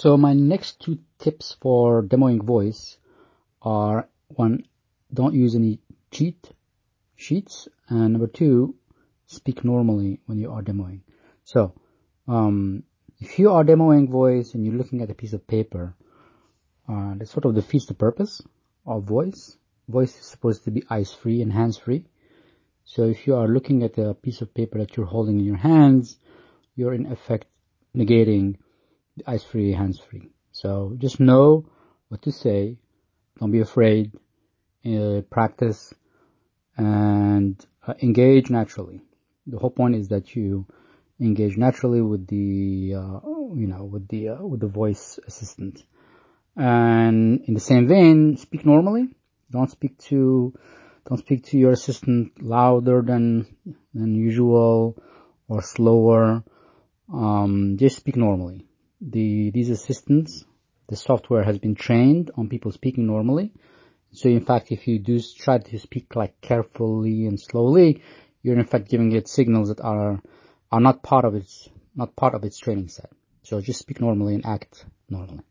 So my next two tips for demoing voice are one, don't use any cheat sheets, and number two, speak normally when you are demoing. So, um, if you are demoing voice and you're looking at a piece of paper, uh, that sort of defeats the purpose of voice. Voice is supposed to be eyes free and hands free. So if you are looking at a piece of paper that you're holding in your hands, you're in effect negating eyes free, hands free. So just know what to say. Don't be afraid. Uh, practice and uh, engage naturally. The whole point is that you engage naturally with the, uh, you know, with the, uh, with the voice assistant. And in the same vein, speak normally. Don't speak to, don't speak to your assistant louder than, than usual or slower. Um, just speak normally. The, these assistants, the software has been trained on people speaking normally. So in fact, if you do try to speak like carefully and slowly, you're in fact giving it signals that are, are not part of its, not part of its training set. So just speak normally and act normally.